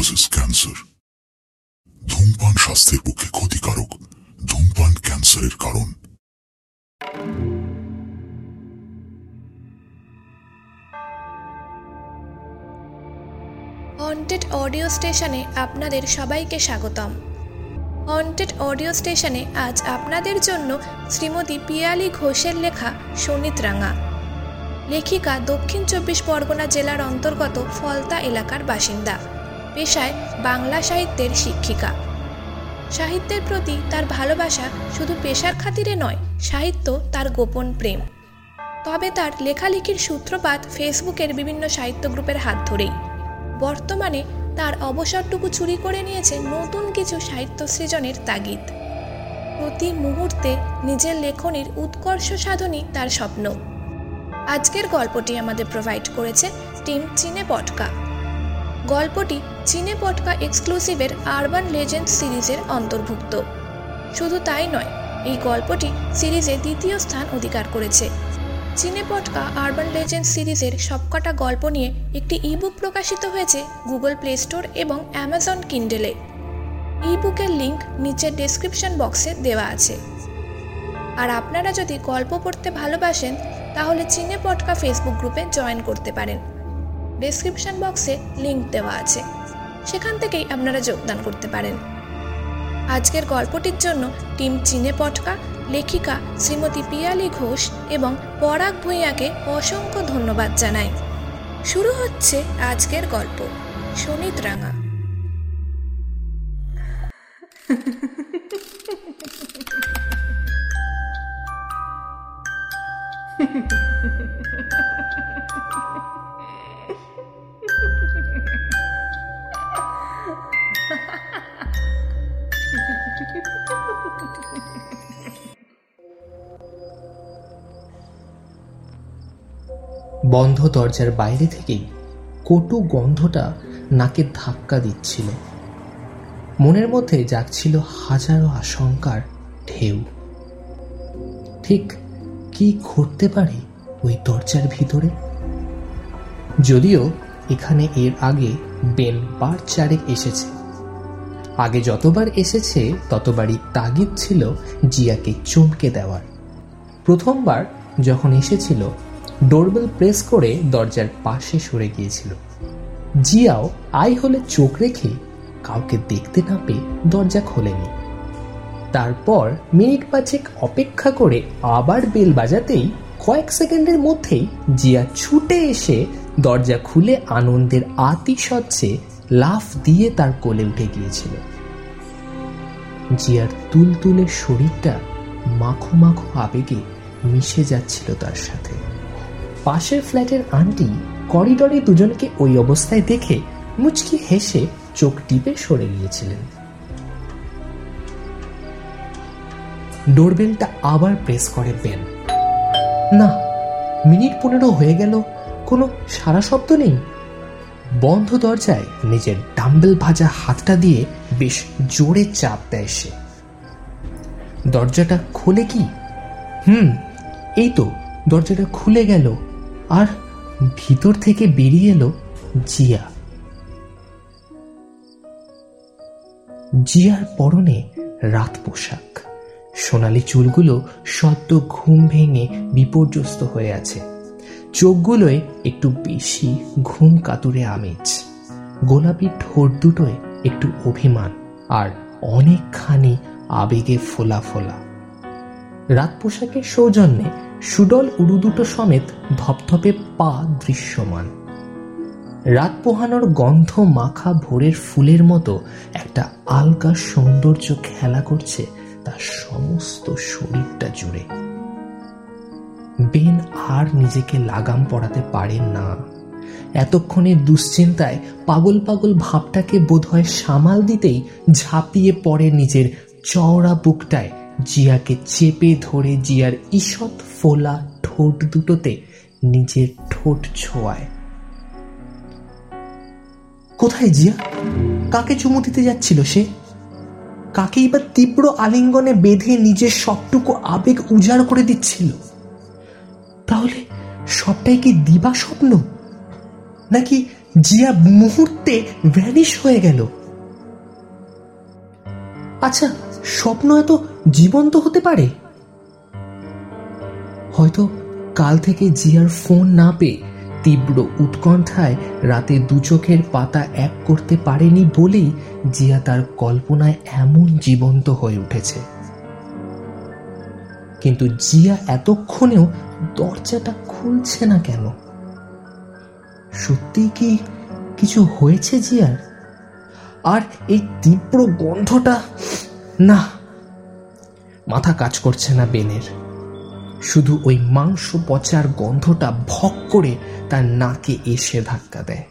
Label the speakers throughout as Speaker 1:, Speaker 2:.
Speaker 1: Causes cancer ধূমপান স্বাস্থ্যের পক্ষে ক্ষতিকারক, ধূমপান ক্যান্সারের কারণ।
Speaker 2: হন্টেড অডিও স্টেশনে আপনাদের সবাইকে স্বাগতম। হন্টেড অডিও স্টেশনে আজ আপনাদের জন্য শ্রীমতী পিয়ালি ঘোষের লেখা সনিতরাঙা লেখিকা দক্ষিণ চব্বিশ পরগনা জেলার অন্তর্গত ফলতা এলাকার বাসিন্দা। পেশায় বাংলা সাহিত্যের শিক্ষিকা। সাহিত্যের প্রতি তার ভালোবাসা শুধু পেশার খাতিরে নয়, সাহিত্য তার গোপন প্রেম। তবে তার লেখালেখির সূত্রপাত ফেসবুকের বিভিন্ন সাহিত্য গ্রুপের হাত ধরেই। বর্তমানে তার অবসরটুকু চুরি করে নিয়েছে নতুন কিছু সাহিত্য সৃজনের তাগিদ। প্রতি মুহূর্তে নিজের লেখনীর উৎকর্ষ সাধনই তার স্বপ্ন। আজকের গল্পটি আমাদের প্রোভাইড করেছে টিম চিনে পটকা। গল্পটি চিনে পটকা এক্সক্লুসিভের আরবান লেজেন্ড সিরিজের অন্তর্ভুক্ত। শুধু তাই নয়, এই গল্পটি সিরিজে দ্বিতীয় স্থান অধিকার করেছে। চিনে পটকা আরবান লেজেন্ড সিরিজের সবকটা গল্প নিয়ে একটি ইবুক প্রকাশিত হয়েছে গুগল প্লে স্টোর এবং অ্যামাজন কিন্ডেলে। ইবুকের লিঙ্ক নিচের ডেসক্রিপশন বক্সে দেওয়া আছে। আর আপনারা যদি গল্প পড়তে ভালোবাসেন, তাহলে চিনে পটকা ফেসবুক গ্রুপে জয়েন করতে পারেন। ডেসক্রিপশন বক্সে লিংক দেওয়া আছে। সেখান থেকেই আপনারা যোগদান করতে পারেন। আজকের গল্পটির জন্য টিম চিনে পটকা, লেখিকা শ্রীমতী পিয়ালি ঘোষ এবং পরাগ ভূঁইয়াকে অসংখ্য ধন্যবাদ জানাই। শুরু হচ্ছে আজকের গল্প, সনিত রাঙা।
Speaker 3: বন্ধ দরজার বাইরে থেকেই কটু গন্ধটা নাকে ধাক্কা দিচ্ছিল। মনের মধ্যে জাগছিল হাজারো আশঙ্কার ঢেউ। ঠিক কি ঘটতে পারে ওই দরজার ভিতরে? যদিও এখানে এর আগে বেন বার চারেক এসেছে। আগে যতবার এসেছে, ততবারই তাগিদ ছিল জিয়াকে চমকে দেওয়ার। প্রথমবার যখন এসেছিল ডোরবেল প্রেস করে দরজার পাশে সরে গিয়েছিল। জিয়াও আই হলে চোখ রেখে কাউকে দেখতে না পেয়ে দরজা খোলেনি। তারপর মিনিট পাঁচেক অপেক্ষা করে আবার বেল বাজাতেই কয়েক সেকেন্ডের মধ্যেই জিয়া ছুটে এসে দরজা খুলে আনন্দের আতিশয্যে লাফ দিয়ে তার কোলে উঠে গিয়েছিল। জিয়ার তুলতুলে শরীরটা মাখো মাখো আবেগে মিশে যাচ্ছিল তার সাথে। পাশের ফ্ল্যাটের আন্টি করিডরে দুজনকে ওই অবস্থায় দেখে মুচকি হেসে চোখ টিপে সরে গিয়েছিলেন। ডোরবেলটা আবার প্রেস করে বেন না, মিনিট পনেরো হয়ে গেল, কোনো সারা শব্দ নেই। বন্ধ দরজায় নিজের ডাম্বেল ভাজা হাতটা দিয়ে বেশ জোরে চাপ দেয় সে। দরজাটা খোলে কি? হুম, এই তো, দরজাটা খুলে গেল। আর ভিতর থেকে বেরিয়ে এলো জিয়া। জিয়ার পরনে রাত পোশাক। সোনালি চুলগুলো সদ্য ঘুম ভেঙে বিপর্যস্ত হয়ে আছে। চোখগুলোয় একটু বেশি ঘুম কাতুরে আমেজ। গোলাপি ঠোঁট দুটোয় একটু অভিমান আর অনেকখানি আবেগে ফোলা ফোলা। রাত পোশাকের সৌজন্যে সুডল উড়ু দুটো সমেত ধপধপে পা দৃশ্যমান। রাত পোহানোর গন্ধ মাখা ভোরের ফুলের মতো একটা আলগা সৌন্দর্য খেলা করছে তার সমস্ত শরীরটা জুড়ে। বেন আর নিজেকে লাগাম পড়াতে পারেন না। এতক্ষণে দুশ্চিন্তায় পাগল পাগল ভাবটাকে বোধহয় সামাল দিতেই ঝাঁপিয়ে পড়ে নিজের চওড়া বুকটায় জিয়াকে চেপে ধরে জিয়ার ঈষৎ ফোলা ঠোঁট দুটোতে নিজের ঠোঁট ছোঁয়ায়। কোথায় জিয়া? কাকে চুমু দিতে যাচ্ছিল সে? কাকেই বা তীব্র আলিঙ্গনে বেঁধে নিজের সবটুকু আবেগ উজাড় করে দিচ্ছিল? তাহলে সবটাই কি দিবা স্বপ্ন? নাকি জিয়া মুহূর্তে ভ্যানিশ হয়ে গেল? আচ্ছা স্বপ্ন এত জীবন্ত হতে পারে? হয়তো কাল থেকে জিয়ার ফোন না পেয়ে তীব্র উৎকণ্ঠায় রাতে দু চোখের পাতা এক করতে পারেনি বলেই জিয়া তার কল্পনায় এমন জীবন্ত হয়ে উঠেছে। কিন্তু জিয়া এতক্ষণেও দরজাটা খুলছে না কেন? সত্যি কি কিছু হয়েছে জিয়ার? আর এই তীব্র গন্ধটা না, মাথা কাজ করছে না বেনের। শুধু ওই মাংস পচার গন্ধটা ভক করে তার নাকে এসে ধাক্কা দেয়।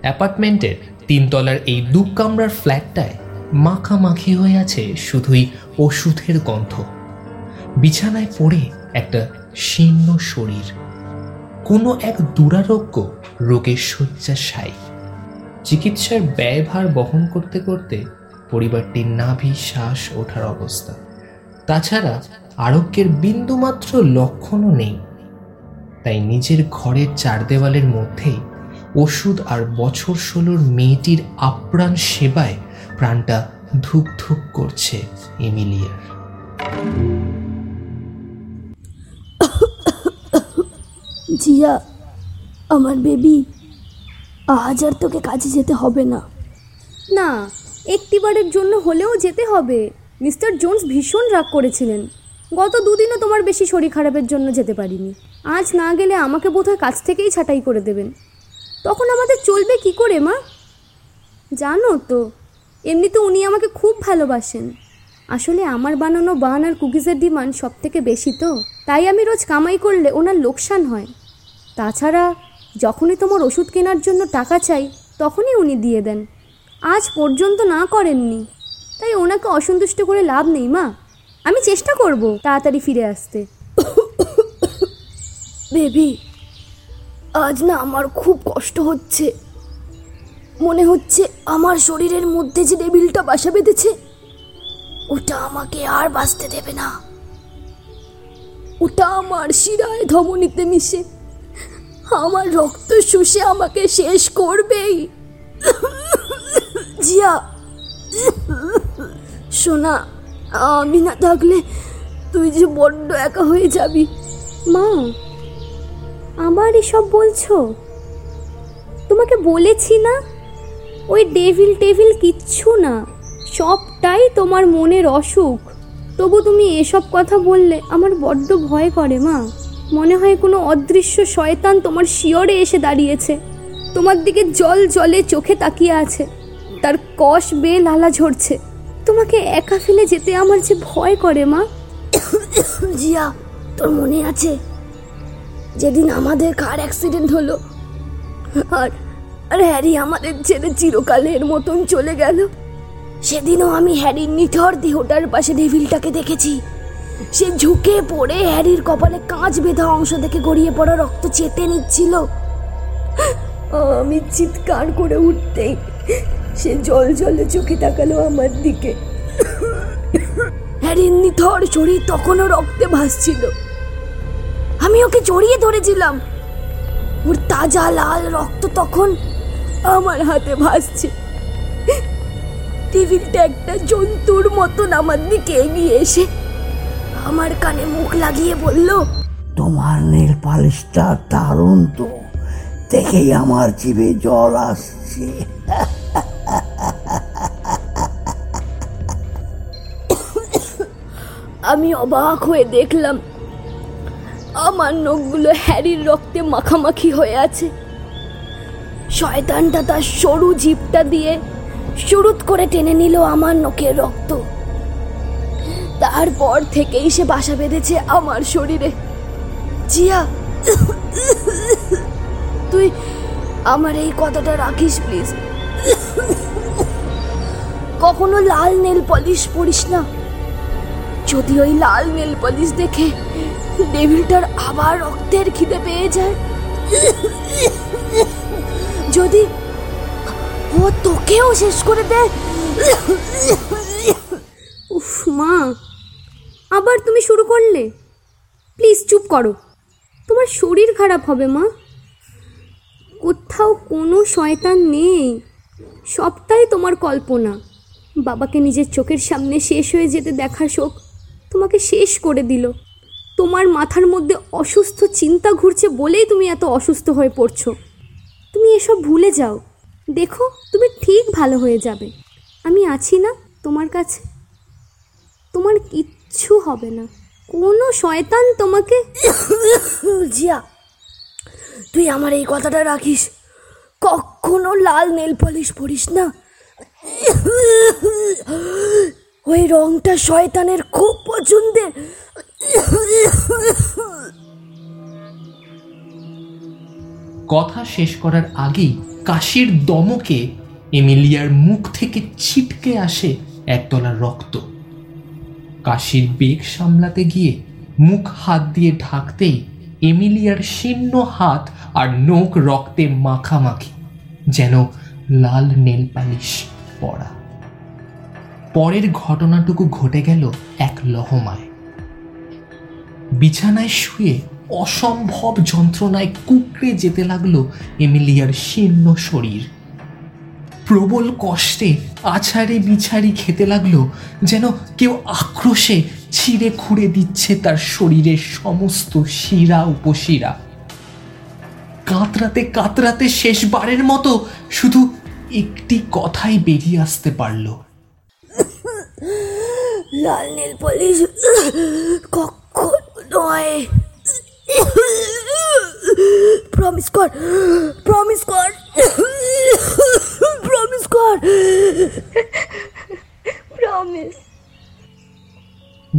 Speaker 3: অ্যাপার্টমেন্টের তিনতলার এই দু কামরার ফ্ল্যাটটায় মাখামাখি হয়ে আছে শুধুই ওষুধের গন্ধ। বিছানায় পড়ে একটা শীর্ণ শরীর। কোনো এক দুরারোগ্য রোগের শয্যাশায়ী। চিকিৎসার ব্যয়ভার বহন করতে করতে পরিবারটির নাভি শ্বাস ওঠার অবস্থা। তাছাড়া আরোগ্যের বিন্দুমাত্র লক্ষণও নেই। তাই নিজের ঘরের চার দেওয়ালের মধ্যেই ওষুধ আর বছর ষোলোর মেয়েটির আপ্রাণ সেবায় প্রাণটা ধুক ধুক করছে এমিলিয়ার
Speaker 4: জিয়া আমার বেবি আজ আর তোকে কাজে যেতে হবে না।
Speaker 5: না একটিবারের জন্য হলেও যেতে হবে। মিস্টার জোন্স ভীষণ রাগ করেছিলেন। গত দুদিনও তোমার বেশি শরীর খারাপের জন্য যেতে পারিনি। আজ না গেলে আমাকে বোধহয় কাছ থেকেই ছাঁটাই করে দেবেন। তখন আমাদের চলবে কি করে, মা? জানো তো, এমনিতে উনি আমাকে খুব ভালোবাসেন। আসলে আমার বানানো বান আর কুকিজের ডিমান্ড সব থেকে বেশি তো। তাই আমি রোজ কামাই করলে ওনার লোকসান হয়। তাছাড়া যখনই তোমার ওষুধ কেনার জন্য টাকা চাই, তখনই উনি দিয়ে দেন। আজ পর্যন্ত না করেননি। তাই ওনাকে অসন্তুষ্ট করে লাভ নেই, মা। আমি চেষ্টা করব তাড়াতাড়ি ফিরে আসতে।
Speaker 4: বেবি, আজ না আমার খুব কষ্ট হচ্ছে। মনে হচ্ছে আমার শরীরের মধ্যে যে ডেবিলটা বাসা বেঁধেছে, ওটা আমাকে আর বাঁচতে দেবে না। ওটা আমার শিরায় ধমনীতে মিশে, আমার রক্ত শুষে আমাকে শেষ করবেই। জিয়া। সোনা, আমি না থাকলে তুই যে বড্ড একা হয়ে যাবি।
Speaker 5: মা আবার এসব বলছো? তোমাকে বলেছি না? ওই ডেভিল টেভিল কিচ্ছু না। সবটাই তোমার মনের অসুখ। তবু তুমি এসব কথা বললে আমার বড্ড ভয় করে মা। মনে হয় কোনো অদৃশ্য শয়তান তোমার শিয়রে এসে দাঁড়িয়েছে। তোমার দিকে জল জলে চোখে তাকিয়ে আছে। তার কষ বেয়ে লালা ঝরছে। তোমাকে একা ফেলে যেতে আমার যে ভয় করে, মা।
Speaker 4: জিয়া, তোর মনে আছে? যেদিন আমাদের কার অ্যাক্সিডেন্ট হলো, আর আর হ্যারি আমাদের ছেড়ে চিরকালের মতন চলে গেল। সেদিনও আমি হ্যারির নিথর দেহটার পাশে ডেভিলটাকে দেখেছি। সে ঝুঁকে পড়ে হ্যারির কপালে কাঁচ বেঁধা অংশ থেকে গড়িয়ে পড়া রক্ত চেতে নিচ্ছিল। আমি চিৎকার করে উঠতেই সে জল জলে চোখে তাকালো আমার দিকে। হ্যারির নিথর শরীর তখনও রক্তে ভাসছিল। আমি ওকে জড়িয়ে ধরেছিলাম। ওর তাজা লাল রক্ত তখন আমার হাতে ভাসছে। টেবিলটা একটা জন্তুর মতন আমার দিকে এগিয়ে এসে আমার কানে মুখ লাগিয়ে বলল,
Speaker 6: তোমার নীল পালিশটা দারুণ তো। দেখেই আমার জিভে জল আসছে।
Speaker 4: আমি অবাক হয়ে দেখলাম, আমার নখগুলো হ্যারির রক্তে মাখামাখি হয়ে আছে। শয়তানটা তার সরু জিপটা দিয়ে শুরুত করে টেনে নিল আমার নখের রক্ত। তারপর থেকেই সে বাসা বেঁধেছে আমার শরীরে। জিয়া, তুই আমার এই কথাটা রাখিস, প্লিজ। কখনো লাল নেল পলিশ পড়িস না। যদি ওই লাল নেল পলিশ দেখে ডেভিলটার আবার রক্তের খিদে পেয়ে যায়? যদি ও তোকেও শেষ করে দেয়?
Speaker 5: উফ, মা, আবার তুমি শুরু করলে? প্লিজ চুপ করো। তোমার শরীর খারাপ হবে, মা। কোথাও কোনো শয়তান নেই। সবটাই তোমার কল্পনা। বাবাকে নিজের চোখের সামনে শেষ হয়ে যেতে দেখা শোক তোমাকে শেষ করে দিল। তোমার মাথার মধ্যে অসুস্থ চিন্তা ঘুরছে বলেই তুমি এত অসুস্থ হয়ে পড়ছো। তুমি এসব ভুলে যাও। দেখো, তুমি ঠিক ভালো হয়ে যাবে। আমি আছি না তোমার কাছে। তোমার কিচ্ছু হবে না। কোনো শয়তান তোমাকে
Speaker 4: জিয়া, তুই আমার এই কথাটা রাখিস। কখনো লাল নেল পলিশ পরিস না। ওই রংটা শয়তানের খুব পছন্দের।
Speaker 3: কথা শেষ করার আগেই কাশির দমকে এমিলিয়ার মুখ থেকে ছিটকে আসে একতলা রক্ত। কাশির বেগ সামলাতে গিয়ে মুখ হাত দিয়ে ঢাকতেই এমিলিয়ার শীর্ণ হাত আর নোক রক্তে মাখামাখি, যেন লাল নেল পালিশ পড়া পরের ঘটনাটুকু ঘটে গেল এক লহমায়। বিছানায় শুয়ে অসম্ভব যন্ত্রণায় কুকড়ে যেতে লাগল এমিলিয়ার শীর্ণ শরীর। প্রবল কষ্টে আছাড়ে বিছাড়ি খেতে লাগল যেন কেউ আক্রোশে ছিঁড়ে খুঁড়ে দিচ্ছে তার শরীরের সমস্ত শিরা উপশিরা। কাতরাতে কাতরাতে শেষবারের মতো শুধু একটি কথাই বেরিয়ে আসতে পারল।
Speaker 4: লাল নেল পলিশ। কখন নয়। প্রমিস কর। প্রমিস কর। প্রমিস কর।
Speaker 2: প্রমিস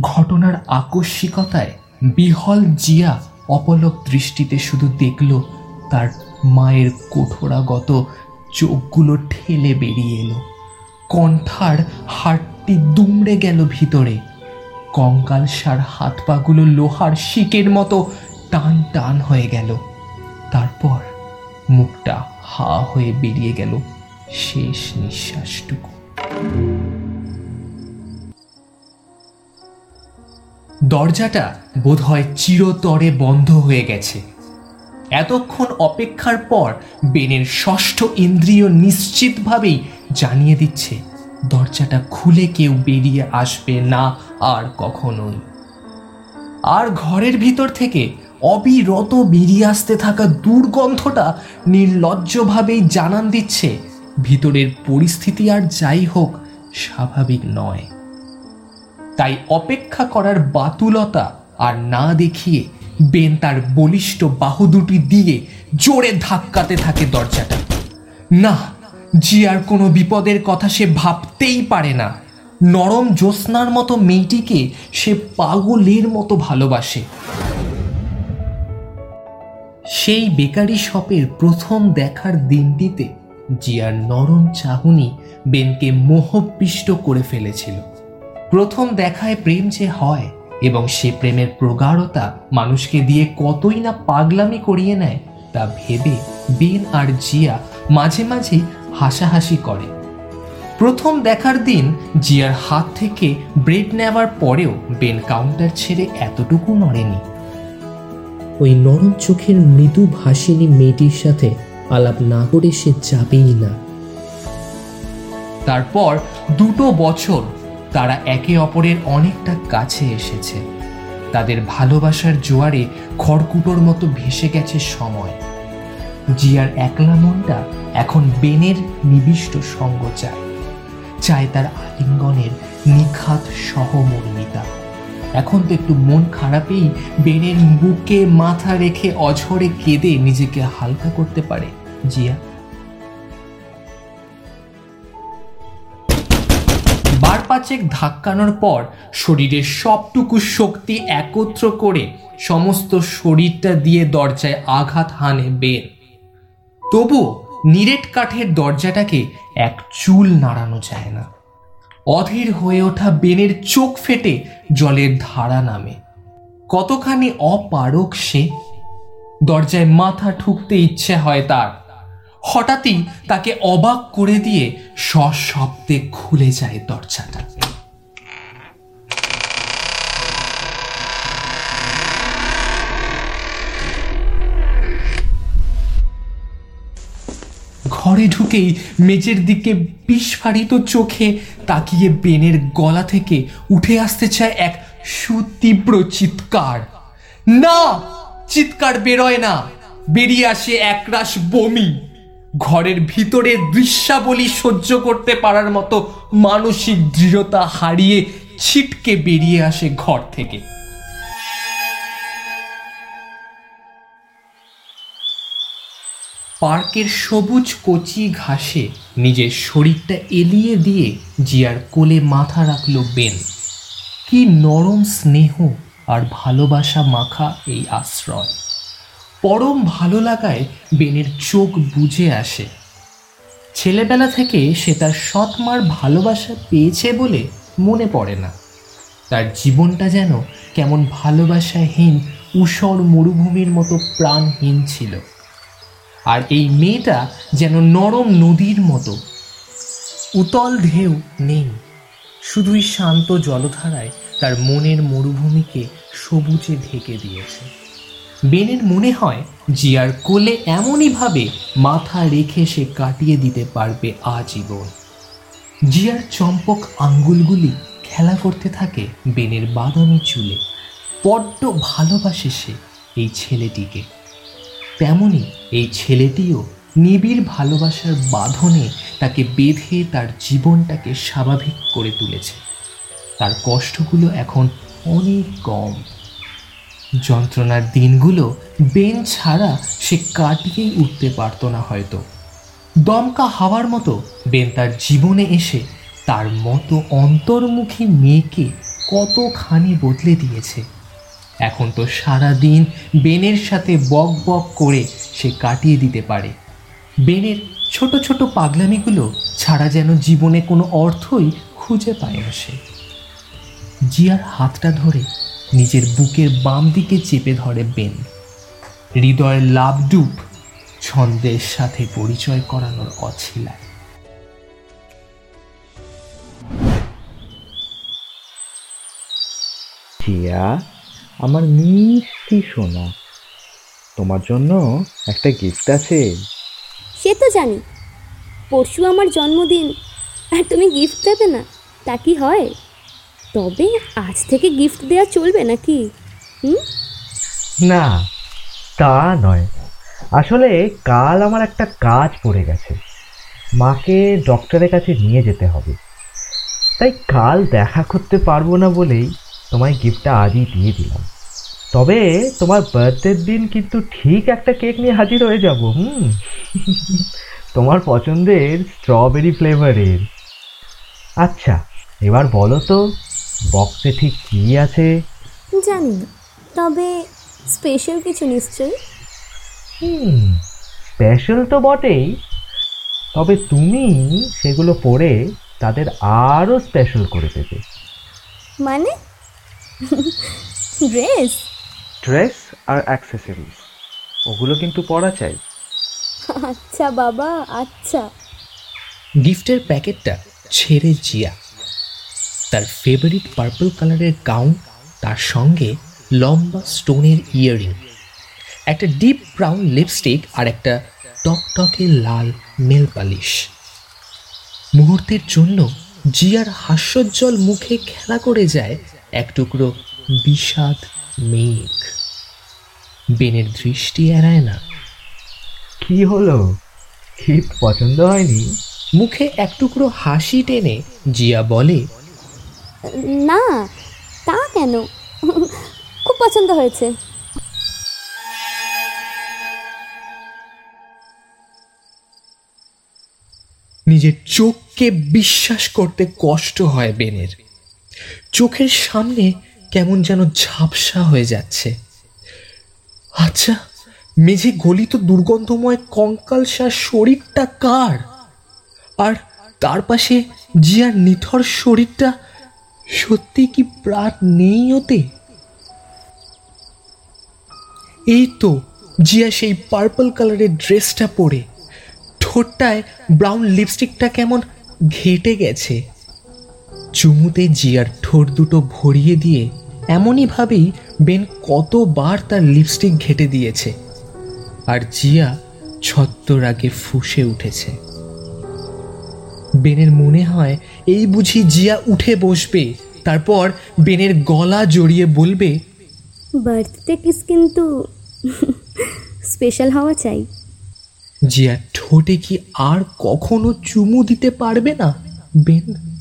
Speaker 3: ঘটনার আকস্মিকতায় বিহল জিয়া অপলক দৃষ্টিতে শুধু দেখল তার মায়ের কোঠরাগত চোখগুলো ঠেলে বেরিয়ে এলো। কণ্ঠার হাড়টি দুমড়ে গেল ভিতরে। কঙ্কাল সার হাত পাগুলো লোহার শিকের মতো টান টান হয়ে গেল। তারপর মুখটা হা হয়ে বেরিয়ে গেল শেষ নিঃশ্বাসটুকু। দরজাটা বোধহয় চিরতরে বন্ধ হয়ে গেছে। এতক্ষণ অপেক্ষার পর বেনের ষষ্ঠ ইন্দ্রিয় নিশ্চিতভাবেই জানিয়ে দিচ্ছে দরজাটা খুলে কেউ বেরিয়ে আসবে না আর কখনোই। আর ঘরের ভিতর থেকে অবিরত বেরিয়ে আসতে থাকা দুর্গন্ধটা নির্লজ্জভাবেই জানান দিচ্ছে, ভিতরের পরিস্থিতি আর যাই হোক, স্বাভাবিক নয়। তাই অপেক্ষা করার বাতুলতা আর না দেখিয়ে বেন তার বলিষ্ঠ বাহু দুটি দিয়ে জোরে ধাক্কাতে থাকে দরজাটা। না জিয়ার কোনো বিপদের কথা সে ভাবতেই পারে না। নরম জ্যোৎস্নার মতো মেয়েটিকে সে পাগলের মতো ভালোবাসে। সেই বেকারি শপের প্রথম দেখার দিনটিতে জিয়ার নরম চাহনি বেনকে মোহপিষ্ট করে ফেলেছিল। প্রথম দেখায় প্রেম যে হয় এবং সে প্রেমের প্রগাঢ়তা মানুষকে দিয়ে কতই না পাগলামি করিয়ে নেয় তা ভেবে বেন আর জিয়া মাঝে মাঝে হাসাহাসি করে। প্রথম দেখার দিন জিয়ার হাত থেকে ব্রেড নেওয়ার পরেও বেন কাউন্টার ছেড়ে এতটুকু নড়েনি।
Speaker 7: ওই নরম চোখের মৃদু ভাসিনী মেয়েটির সাথে আলাপ না করে সে যাবেই না।
Speaker 3: তারপর দুটো বছর তারা একে অপরের অনেকটা কাছে এসেছে। তাদের ভালোবাসার জোয়ারে খড়কুটোর মতো ভেসে গেছে সময়। জিয়ার একলা মনটা এখন বেনের নিবিষ্ট সঙ্গ চায় চায় তার আলিঙ্গনের নিখাত সহমর্মিতা। এখন তো একটু মন খারাপেই বেনের বুকে মাথা রেখে অঝরে কেঁদে নিজেকে হালকা করতে পারে জিয়া। বার পাঁচেক ধাক্কানোর পর শরীরের সবটুকু শক্তি একত্র করে সমস্ত শরীরটা দিয়ে দরজায় আঘাত হানে বেন। তবুও নিরেট কাঠের দরজাটাকে এক চুল নাড়ানো যায় না। অধীর হয়ে ওঠা বেনের চোখ ফেটে জলের ধারা নামে। কতখানি অপারক সে? দরজায় মাথা ঠুকতে ইচ্ছে হয় তার। হঠাৎই তাকে অবাক করে দিয়ে সশব্দে খুলে যায় দরজাটা। ঘরে ঢুকেই মেজের দিকে বিস্ফারিত চোখে তাকিয়ে বেনের গলা থেকে উঠে আসতে চায় এক সুতীব্র চিৎকার। না, চিৎকার বেরোয় না। বেরিয়ে আসে একরাশ বমি। ঘরের ভিতরে দৃশ্যাবলী সহ্য করতে পারার মতো মানসিক দৃঢ়তা হারিয়ে ছিটকে বেরিয়ে আসে ঘর থেকে। পার্কের সবুজ কচি ঘাসে নিজের শরীরটা এলিয়ে দিয়ে জিয়ার কোলে মাথা রাখল বেন। কি নরম স্নেহ আর ভালোবাসা মাখা এই আশ্রয়। পরম ভালো লাগায় বেনের চোখ বুঝে আসে। ছেলেবেলা থেকে সে তার সৎ মার ভালোবাসা পেয়েছে বলে মনে পড়ে না। তার জীবনটা যেন কেমন ভালোবাসাহীন ঊষর মরুভূমির মতো প্রাণহীন ছিল। আর এই মেয়েটা যেন নরম নদীর মতো। উতল ঢেউ নেই। শুধুই শান্ত জলধারায় তার মনের মরুভূমিকে সবুজে ঢেকে দিয়েছে। বেনের মনে হয় জিয়ার কোলে এমনইভাবে মাথা রেখে সে কাটিয়ে দিতে পারবে আজীবন। জিয়ার চম্পক আঙ্গুলগুলি খেলা করতে থাকে বেনের বাদামি চুলে, বড্ড ভালোবাসে সে এই ছেলেটিকে। তেমনি এই ছেলেটিও নিবিড় ভালোবাসার বাঁধনে তাকে বেঁধে তার জীবনটাকে স্বাভাবিক করে তুলেছে। তার কষ্টগুলো এখন অনেক কম। যন্ত্রণার দিনগুলো বেন ছাড়া সে কাটিয়েই উঠতে পারত না হয়তো। দমকা হাওয়ার মতো বেন তার জীবনে এসে তার মতো অন্তর্মুখী মেয়েকে কতখানি বদলে দিয়েছে। এখন তো সারা দিন বেনের সাথে বক বক করে সে কাটিয়ে দিতে পারে। বেনের ছোট ছোট পাগলামিগুলো ছাড়া যেন জীবনে কোনো অর্থই খুঁজে পায় না সে। জিয়ার হাতটা ধরে নিজের বুকের বাম দিকে চেপে ধরে বেন। হৃদয়ের লাভডুপ ছন্দের সাথে পরিচয় করানোর অছিলায়।
Speaker 8: জিয়া? আমার মিষ্টি সোনা তোমার জন্য একটা গিফট আছে।
Speaker 5: সে তো জানি। পরশু আমার জন্মদিন আর তুমি গিফট দেবে না তা কি হয়? তবে আজ থেকে গিফট দেওয়া চলবে নাকি? হুম?
Speaker 8: না তা নয়। আসলে কাল আমার একটা কাজ পড়ে গেছে। মাকে ডক্টরের কাছে নিয়ে যেতে হবে। তাই কাল দেখা করতে পারব না বলেই তোমায় গিফটটা আজই দিয়ে দিলাম। তবে তোমার বার্থডের দিন কিন্তু ঠিক একটা কেক নিয়ে হাজির হয়ে যাব হুম? তোমার পছন্দের স্ট্রবেরি ফ্লেভারের আচ্ছা এবার বলো তো বক্সে ঠিক কী আছে?
Speaker 5: জানি না তবে স্পেশাল কিছু নিশ্চয়ই?
Speaker 8: হুম স্পেশাল তো বটেই তবে তুমি সেগুলো পরে তাদের আরও স্পেশাল করে দেবে।
Speaker 5: মানে? ড্রেস
Speaker 8: ড্রেস আর অ্যাক্সেসরিজ ওগুলো কিন্তু পরা চাই।
Speaker 5: আচ্ছা বাবা আচ্ছা।
Speaker 3: গিফটের প্যাকেটটা ছেড়ে জিয়া। তার ফেভারিট পার্পল কালারের গাউন তার সঙ্গে লম্বা স্টোনের ইয়ারিং একটা ডিপ ব্রাউন লিপস্টিক আর একটা টকটকে লাল নেল পালিশ মুহূর্তের জন্য জিয়ার হাস্যোজ্জ্বল মুখে খেলা করে যায় এক টুকরো বিষাদ মেঘ। বেনের দৃষ্টি এড়ায় না।
Speaker 8: কি হলো? গিফট পছন্দ হয়নি?
Speaker 3: মুখে এক টুকরো হাসি টেনে জিয়া বলে
Speaker 5: না তা কেন? খুব পছন্দ হয়েছে।
Speaker 3: নিজের চোখকে বিশ্বাস করতে কষ্ট হয় বেনের। চোখের সামনে কেমন যেন ঝাপসা হয়ে যাচ্ছে। আচ্ছা মেঝে গলিত দুর্গন্ধময় কঙ্কাল কঙ্কালসার শরীরটা কার? আর তার পাশে জিয়ার নিথর শরীরটা সত্যি কি প্রাণ নেই ওতে? এই তো জিয়া সেই পার্পল কালারের ড্রেসটা পরে। ঠোঁটটায় ব্রাউন লিপস্টিকটা কেমন ঘেটে গেছে। চুমুতে জিয়ার ঠোঁট দুটো ভরিয়ে দিয়ে এমনই ভাবেই বেন কতবার তার লিপস্টিক ঘেটে দিয়েছে। আর জিয়া ছত্তর আগে ফুসে উঠেছে। বেনের মনে হয় এই বুঝি জিয়া উঠে বসবে তারপর বেনের গলা জড়িয়ে বলবে
Speaker 5: বার্থডে কিস কিন্তু। স্পেশাল হওয়া চাই।
Speaker 3: জিয়া ঠোঁটে কি আর কখনো চুমু দিতে পারবে না? বেন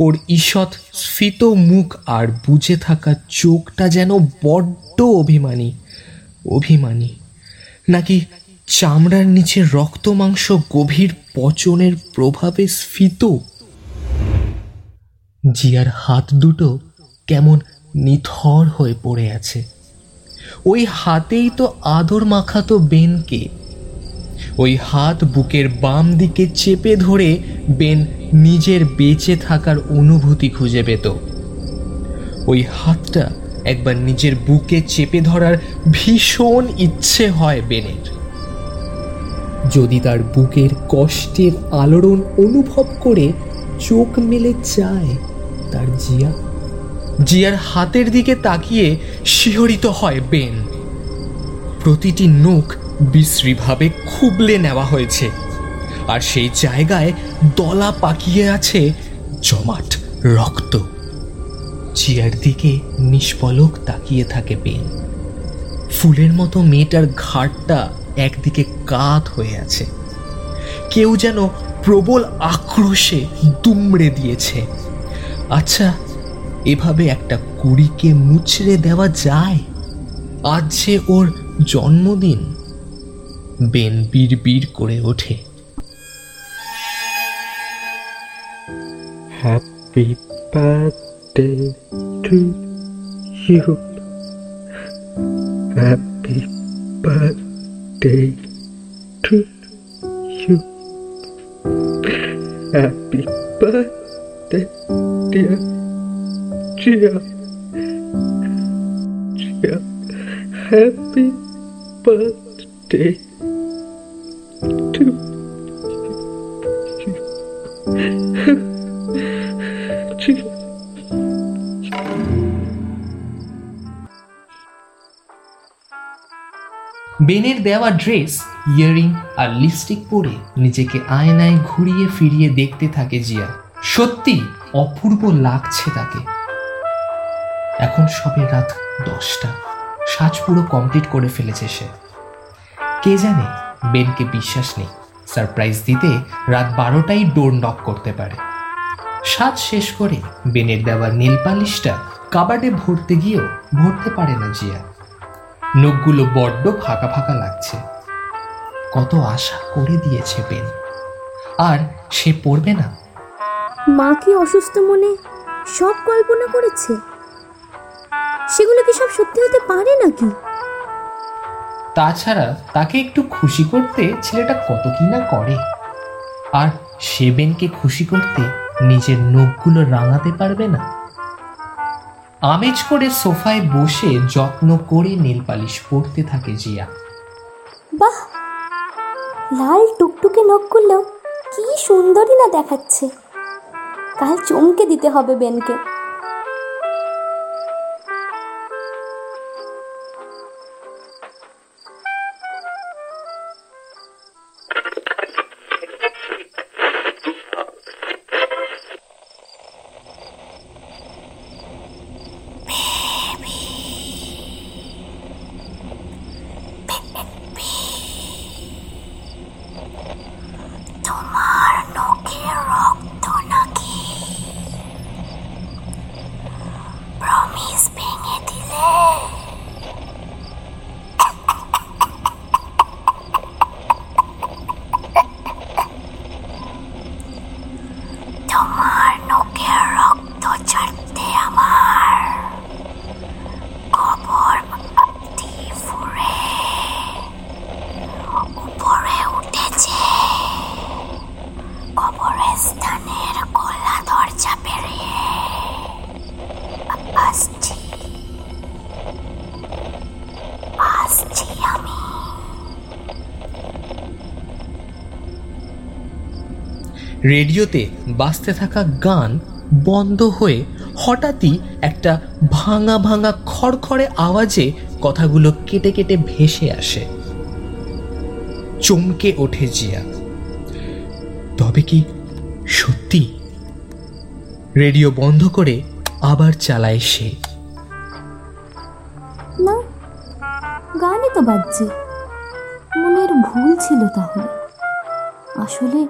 Speaker 3: ওর ঈষৎ স্ফীত মুখ আর বুঝে থাকা চোখটা যেন বড্ড অভিমানী অভিমানী। নাকি চামড়ার নিচে রক্ত মাংস গভীর পচনের প্রভাবে স্ফীত? জিয়ার হাত দুটো কেমন নিথর হয়ে পড়ে আছে। ওই হাতেই তো আদর মাখাতো বেনকে। ওই হাত বুকের বাম দিকে চেপে ধরে বেন নিজের বেঁচে থাকার অনুভূতি খুঁজে পেত। ওই হাতটা একবার নিজের বুকে চেপে ধরার ভীষণ ইচ্ছে হয় বেনের। যদি তার বুকের কষ্টের আলোড়ন অনুভব করে চোখ মেলে চায় তার জিয়া। জিয়ার হাতের দিকে তাকিয়ে শিহরিত হয় বেন। প্রতিটি নখ বিশ্রীভাবে খুবলে নেওয়া হয়েছে। আর সেই জায়গায় দলা পাকিয়ে আছে জমাট, রক্ত। জিয়ার দিকে নিষ্পলক তাকিয়ে থাকে বেন ফুলের মতো মেয়েটার ঘাটটা একদিকে কাত হয়ে আছে। কেউ যেন প্রবল আক্রোশে দুমড়ে দিয়েছে। আচ্ছা এভাবে একটা কুড়িকে মুচড়ে দেওয়া যায়? আজ যে ওর জন্মদিন। বেন বিড় করে ওঠে।
Speaker 9: Happy birthday to you. Happy birthday to you. Happy birthday, dear Gia. Gia. Happy birthday to you.
Speaker 3: বেনের দেওয়া ড্রেস, ইয়ারিং আর লিপস্টিক পরে নিজেকে আয়নায় ঘুরিয়ে ফিরিয়ে দেখতে থাকে জিয়া। সত্যি অপূর্ব লাগছে তাকে। এখন সবে রাত দশটা। সাজ পুরো কমপ্লিট করে ফেলেছে সে। কে জানে, বেনকে বিশ্বাস নেই। সারপ্রাইজ দিতে রাত বারোটাই ডোর নক করতে পারে। সাজ শেষ করে বেনের দেওয়া নীল পালিশটা কাবাডে ভরতে গিয়েও ভরতে পারে না জিয়া। নখগুলো বড্ড ফাঁকা ফাঁকা লাগছে। কত আশা করে দিয়েছে বেন। আর সে পড়বে না।
Speaker 5: মা কি অসুস্থ মনে সব কল্পনা করেছে? সেগুলো কি সব সত্যি হতে পারে নাকি?
Speaker 3: তাছাড়া তাকে একটু খুশি করতে ছেলেটা কত কি না করে। আর সে বেনকে খুশি করতে নিজের নখগুলো রাঙাতে পারবে না। আমেজ করে সোফায় বসে যত্ন করে নীলপালিশ পড়তে থাকে জিয়া।
Speaker 5: বাহ! লাল টুকটুকে নখগুলো কি সুন্দরই না দেখাচ্ছে। কাল চমকে দিতে হবে বেনকে।
Speaker 3: রেডিওতে বাজতে থাকা গান বন্ধ হয়ে হঠাৎই একটা ভাঙা ভাঙা খড়খড়ে আওয়াজে কথাগুলো কেটে কেটে ভেসে আসে। চমকে ওঠে জিয়া। তবে কি সত্যি? রেডিও বন্ধ করে আবার চালায় সে।
Speaker 10: না, গানই তো বাজছে। মনের ভুল ছিল তাহলে। আসলে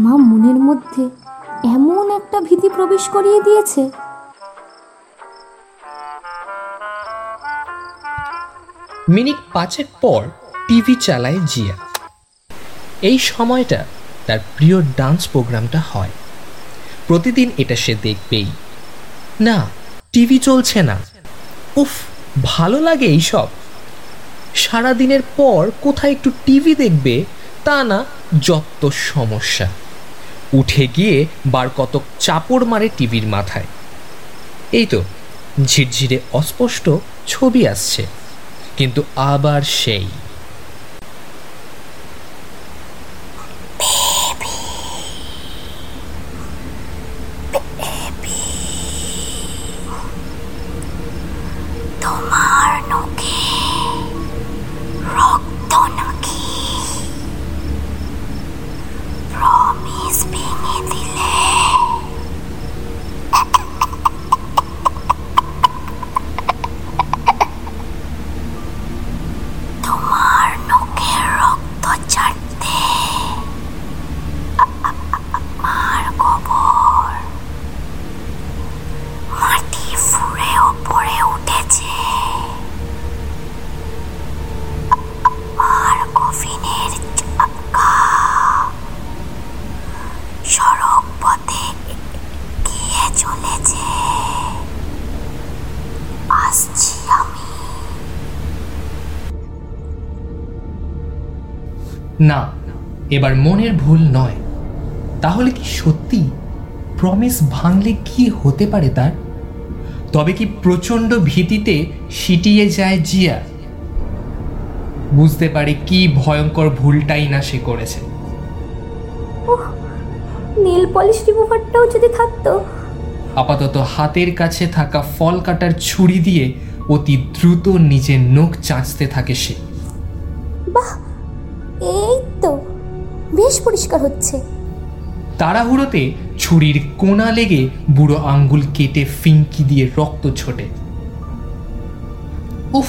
Speaker 10: মা মনের মধ্যে এমন একটা ভীতি প্রবেশ করিয়ে দিয়েছে।
Speaker 3: মিনিট পাঁচেক পর টিভি চালায় জিয়া। এই সময়টা তার প্রিয় ডান্স প্রোগ্রামটা হয়। প্রতিদিন এটা সে দেখবেই। না, টিভি চলছে না। উফ, ভালো লাগে এইসব। সারাদিনের পর কোথায় একটু টিভি দেখবে তা না, যত সমস্যা। উঠে গিয়ে বার কতক চাপড় মারে টিভির মাথায়। এই তো ঝিরঝিরে অস্পষ্ট ছবি আসছে, কিন্তু আবার সেই। না এবার মনের ভুল নয়। তাহলে কি সত্যি প্রমিস ভাঙলে কি হতে পারে তার? তবে কি প্রচণ্ড ভীতিতে সিটিয়ে যায় জিয়া? বুঝতে পারে কি ভয়ঙ্কর ভুলটাই না সে করেছে।
Speaker 10: নীল পলিশ রিমুভারটাও যদি থাকতো।
Speaker 3: আপাতত হাতের কাছে থাকা ফল কাটার ছুরি দিয়ে অতি দ্রুত নিজের নখ চাঁচতে থাকে সে।
Speaker 10: বাহ পরিষ্কার হচ্ছে।
Speaker 3: তাড়াহুড়োতে ছুরির কোনা লেগে বুড়ো আঙ্গুল কেটে ফিঙ্কি দিয়ে রক্ত ছোটে। উফ,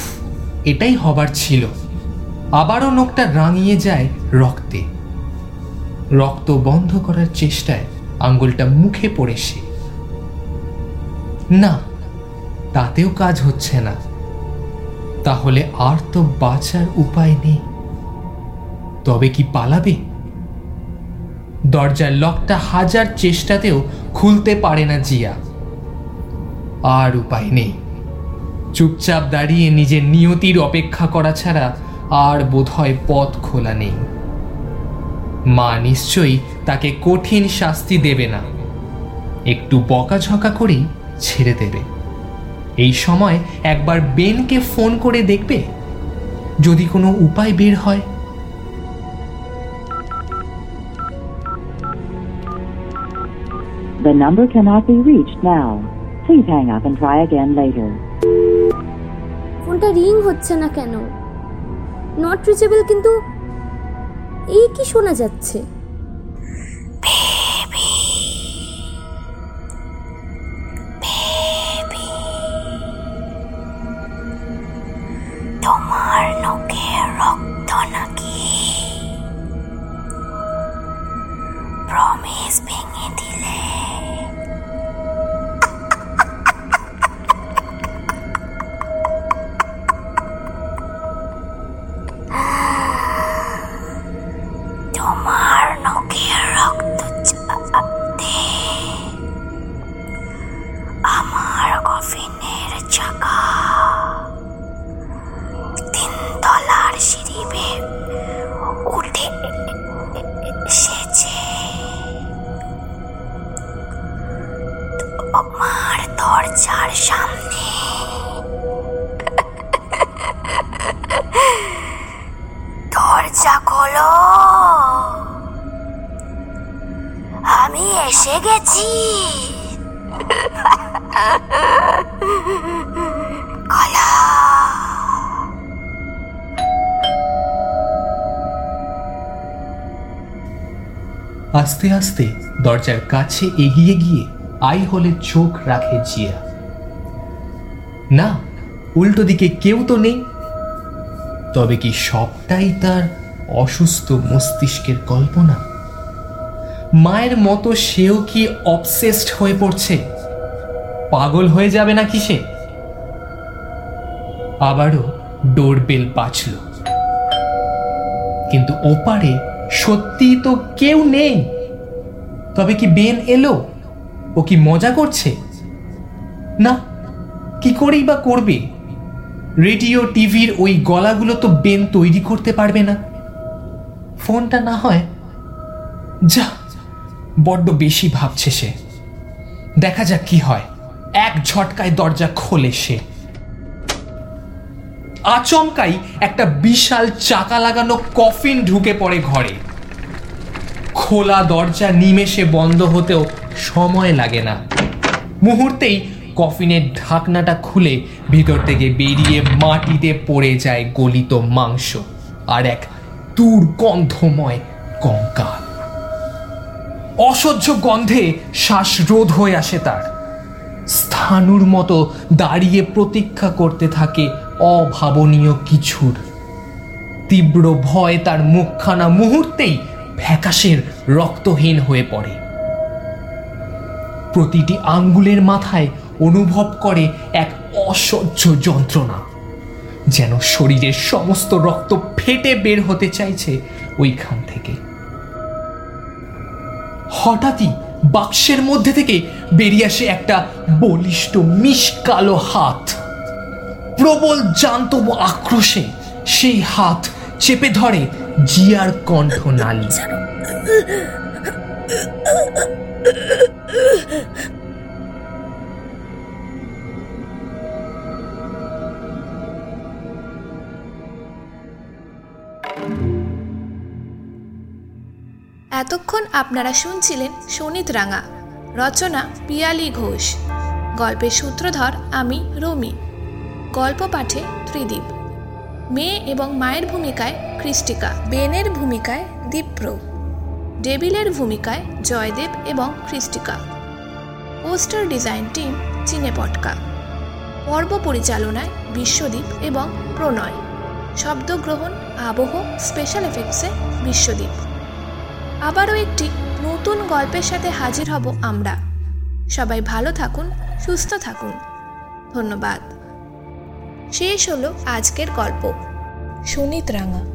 Speaker 3: এটাই হবার ছিল। আবারও নখটা রাঙিয়ে যায় রক্তে। রক্ত বন্ধ করার চেষ্টায় আঙ্গুলটা মুখে পড়ে সে। না, তাতেও কাজ হচ্ছে না। তাহলে আর তো বাঁচার উপায় নেই। তবে কি পালাবে? দরজার লকটা হাজার চেষ্টাতেও খুলতে পারে না জিয়া। আর উপায় নেই। চুপচাপ দাঁড়িয়ে নিজের নিয়তির অপেক্ষা করা ছাড়া আর বোধহয় পথ খোলা নেই। মা নিশ্চয়ই তাকে কঠিন শাস্তি দেবে না। একটু বকাঝকা করেই ছেড়ে দেবে। এই সময় একবার বেনকে ফোন করে দেখবে। যদি কোনো উপায় বের হয়
Speaker 11: The number cannot be reached now. Please hang up and try again later.
Speaker 10: ফোনটা রিং হচ্ছে না কেন নট রিচেবল কিন্তু এই কি শোনা যাচ্ছে
Speaker 3: আস্তে আস্তে দরজার কাছে এগিয়ে গিয়ে আই হলে চোখ রাখে জিয়া। না, উল্টো দিকে কেউ তো নেই। তবে কি সবটাই তার অসুস্থ মস্তিষ্কের কল্পনা? মায়ের মতো সেও কি অবসেসড হয়ে পড়ছে? পাগল হয়ে যাবে নাকি সে? আবারও ডোরবেল বাজল। কিন্তু ওপারে সত্যি তো কেউ নেই। তবে কি বেন এলো? ও কি মজা করছে? না, কি করেই বা করবে? রেডিও, টিভির ওই গলাগুলো তো বেন তৈরি করতে পারবে না। ফোনটা না হয়, যা, বড্ড বেশি ভাবছে সে। দেখা যাক কি হয়। এক ঝটকায় দরজা খোলে সে। আচমকাই একটা বিশাল চাকা লাগানো কফিন ঢুকে পড়ে ঘরে। খোলা দরজা নিমেষে বন্ধ হতেও সময় লাগে না। মুহূর্তেই কফিনের ঢাকনাটা খুলে ভিতর থেকে বেরিয়ে মাটিতে পড়ে যায় গলিত মাংস আর এক দুর্গন্ধময় কঙ্কাল। অসহ্য গন্ধে শ্বাসরোধ হয়ে আসে তার। স্থানুর মতো দাঁড়িয়ে প্রতীক্ষা করতে থাকে অভাবনীয় কিছুর। তীব্র ভয় তার মুখখানা মুহূর্তেই ফ্যাকাশের রক্তহীন হয়ে পড়ে। প্রতিটি আঙ্গুলের মাথায় অনুভব করে এক অসহ্য যন্ত্রণা, যেন শরীরের সমস্ত রক্ত ফেটে বের হতে চাইছে ওইখান থেকে। হঠাৎই বাক্সের মধ্যে থেকে বেরিয়ে আসে একটা বলিষ্ঠ মিশকালো হাত। প্রবল জান্তব আক্রোশে সেই হাত চেপে ধরে জিয়ার কণ্ঠ নালী।
Speaker 2: এতক্ষণ আপনারা শুনছিলেন সনিত রাঙা, রচনা পিয়ালি ঘোষ। গল্পের সূত্রধর আমি, রমি। গল্প পাঠে ত্রিদীপ। মেয়ে এবং মায়ের ভূমিকায় কৃষ্টিকা, বেনের ভূমিকায় দীপ্র ডেবিলের ভূমিকায় জয়দেব এবং কৃষ্টিকা। পোস্টার ডিজাইন টিম চিনে পটকা পর্ব পরিচালনায় বিশ্বদীপ এবং প্রণয়। শব্দগ্রহণ, আবহ স্পেশাল এফেক্টসে বিশ্বদীপ। আবারও একটি নতুন গল্পের সাথে হাজির হব আমরা। সবাই ভালো থাকুন, সুস্থ থাকুন। ধন্যবাদ। শেষ হলো আজকের গল্প। সুনীত রাঙা।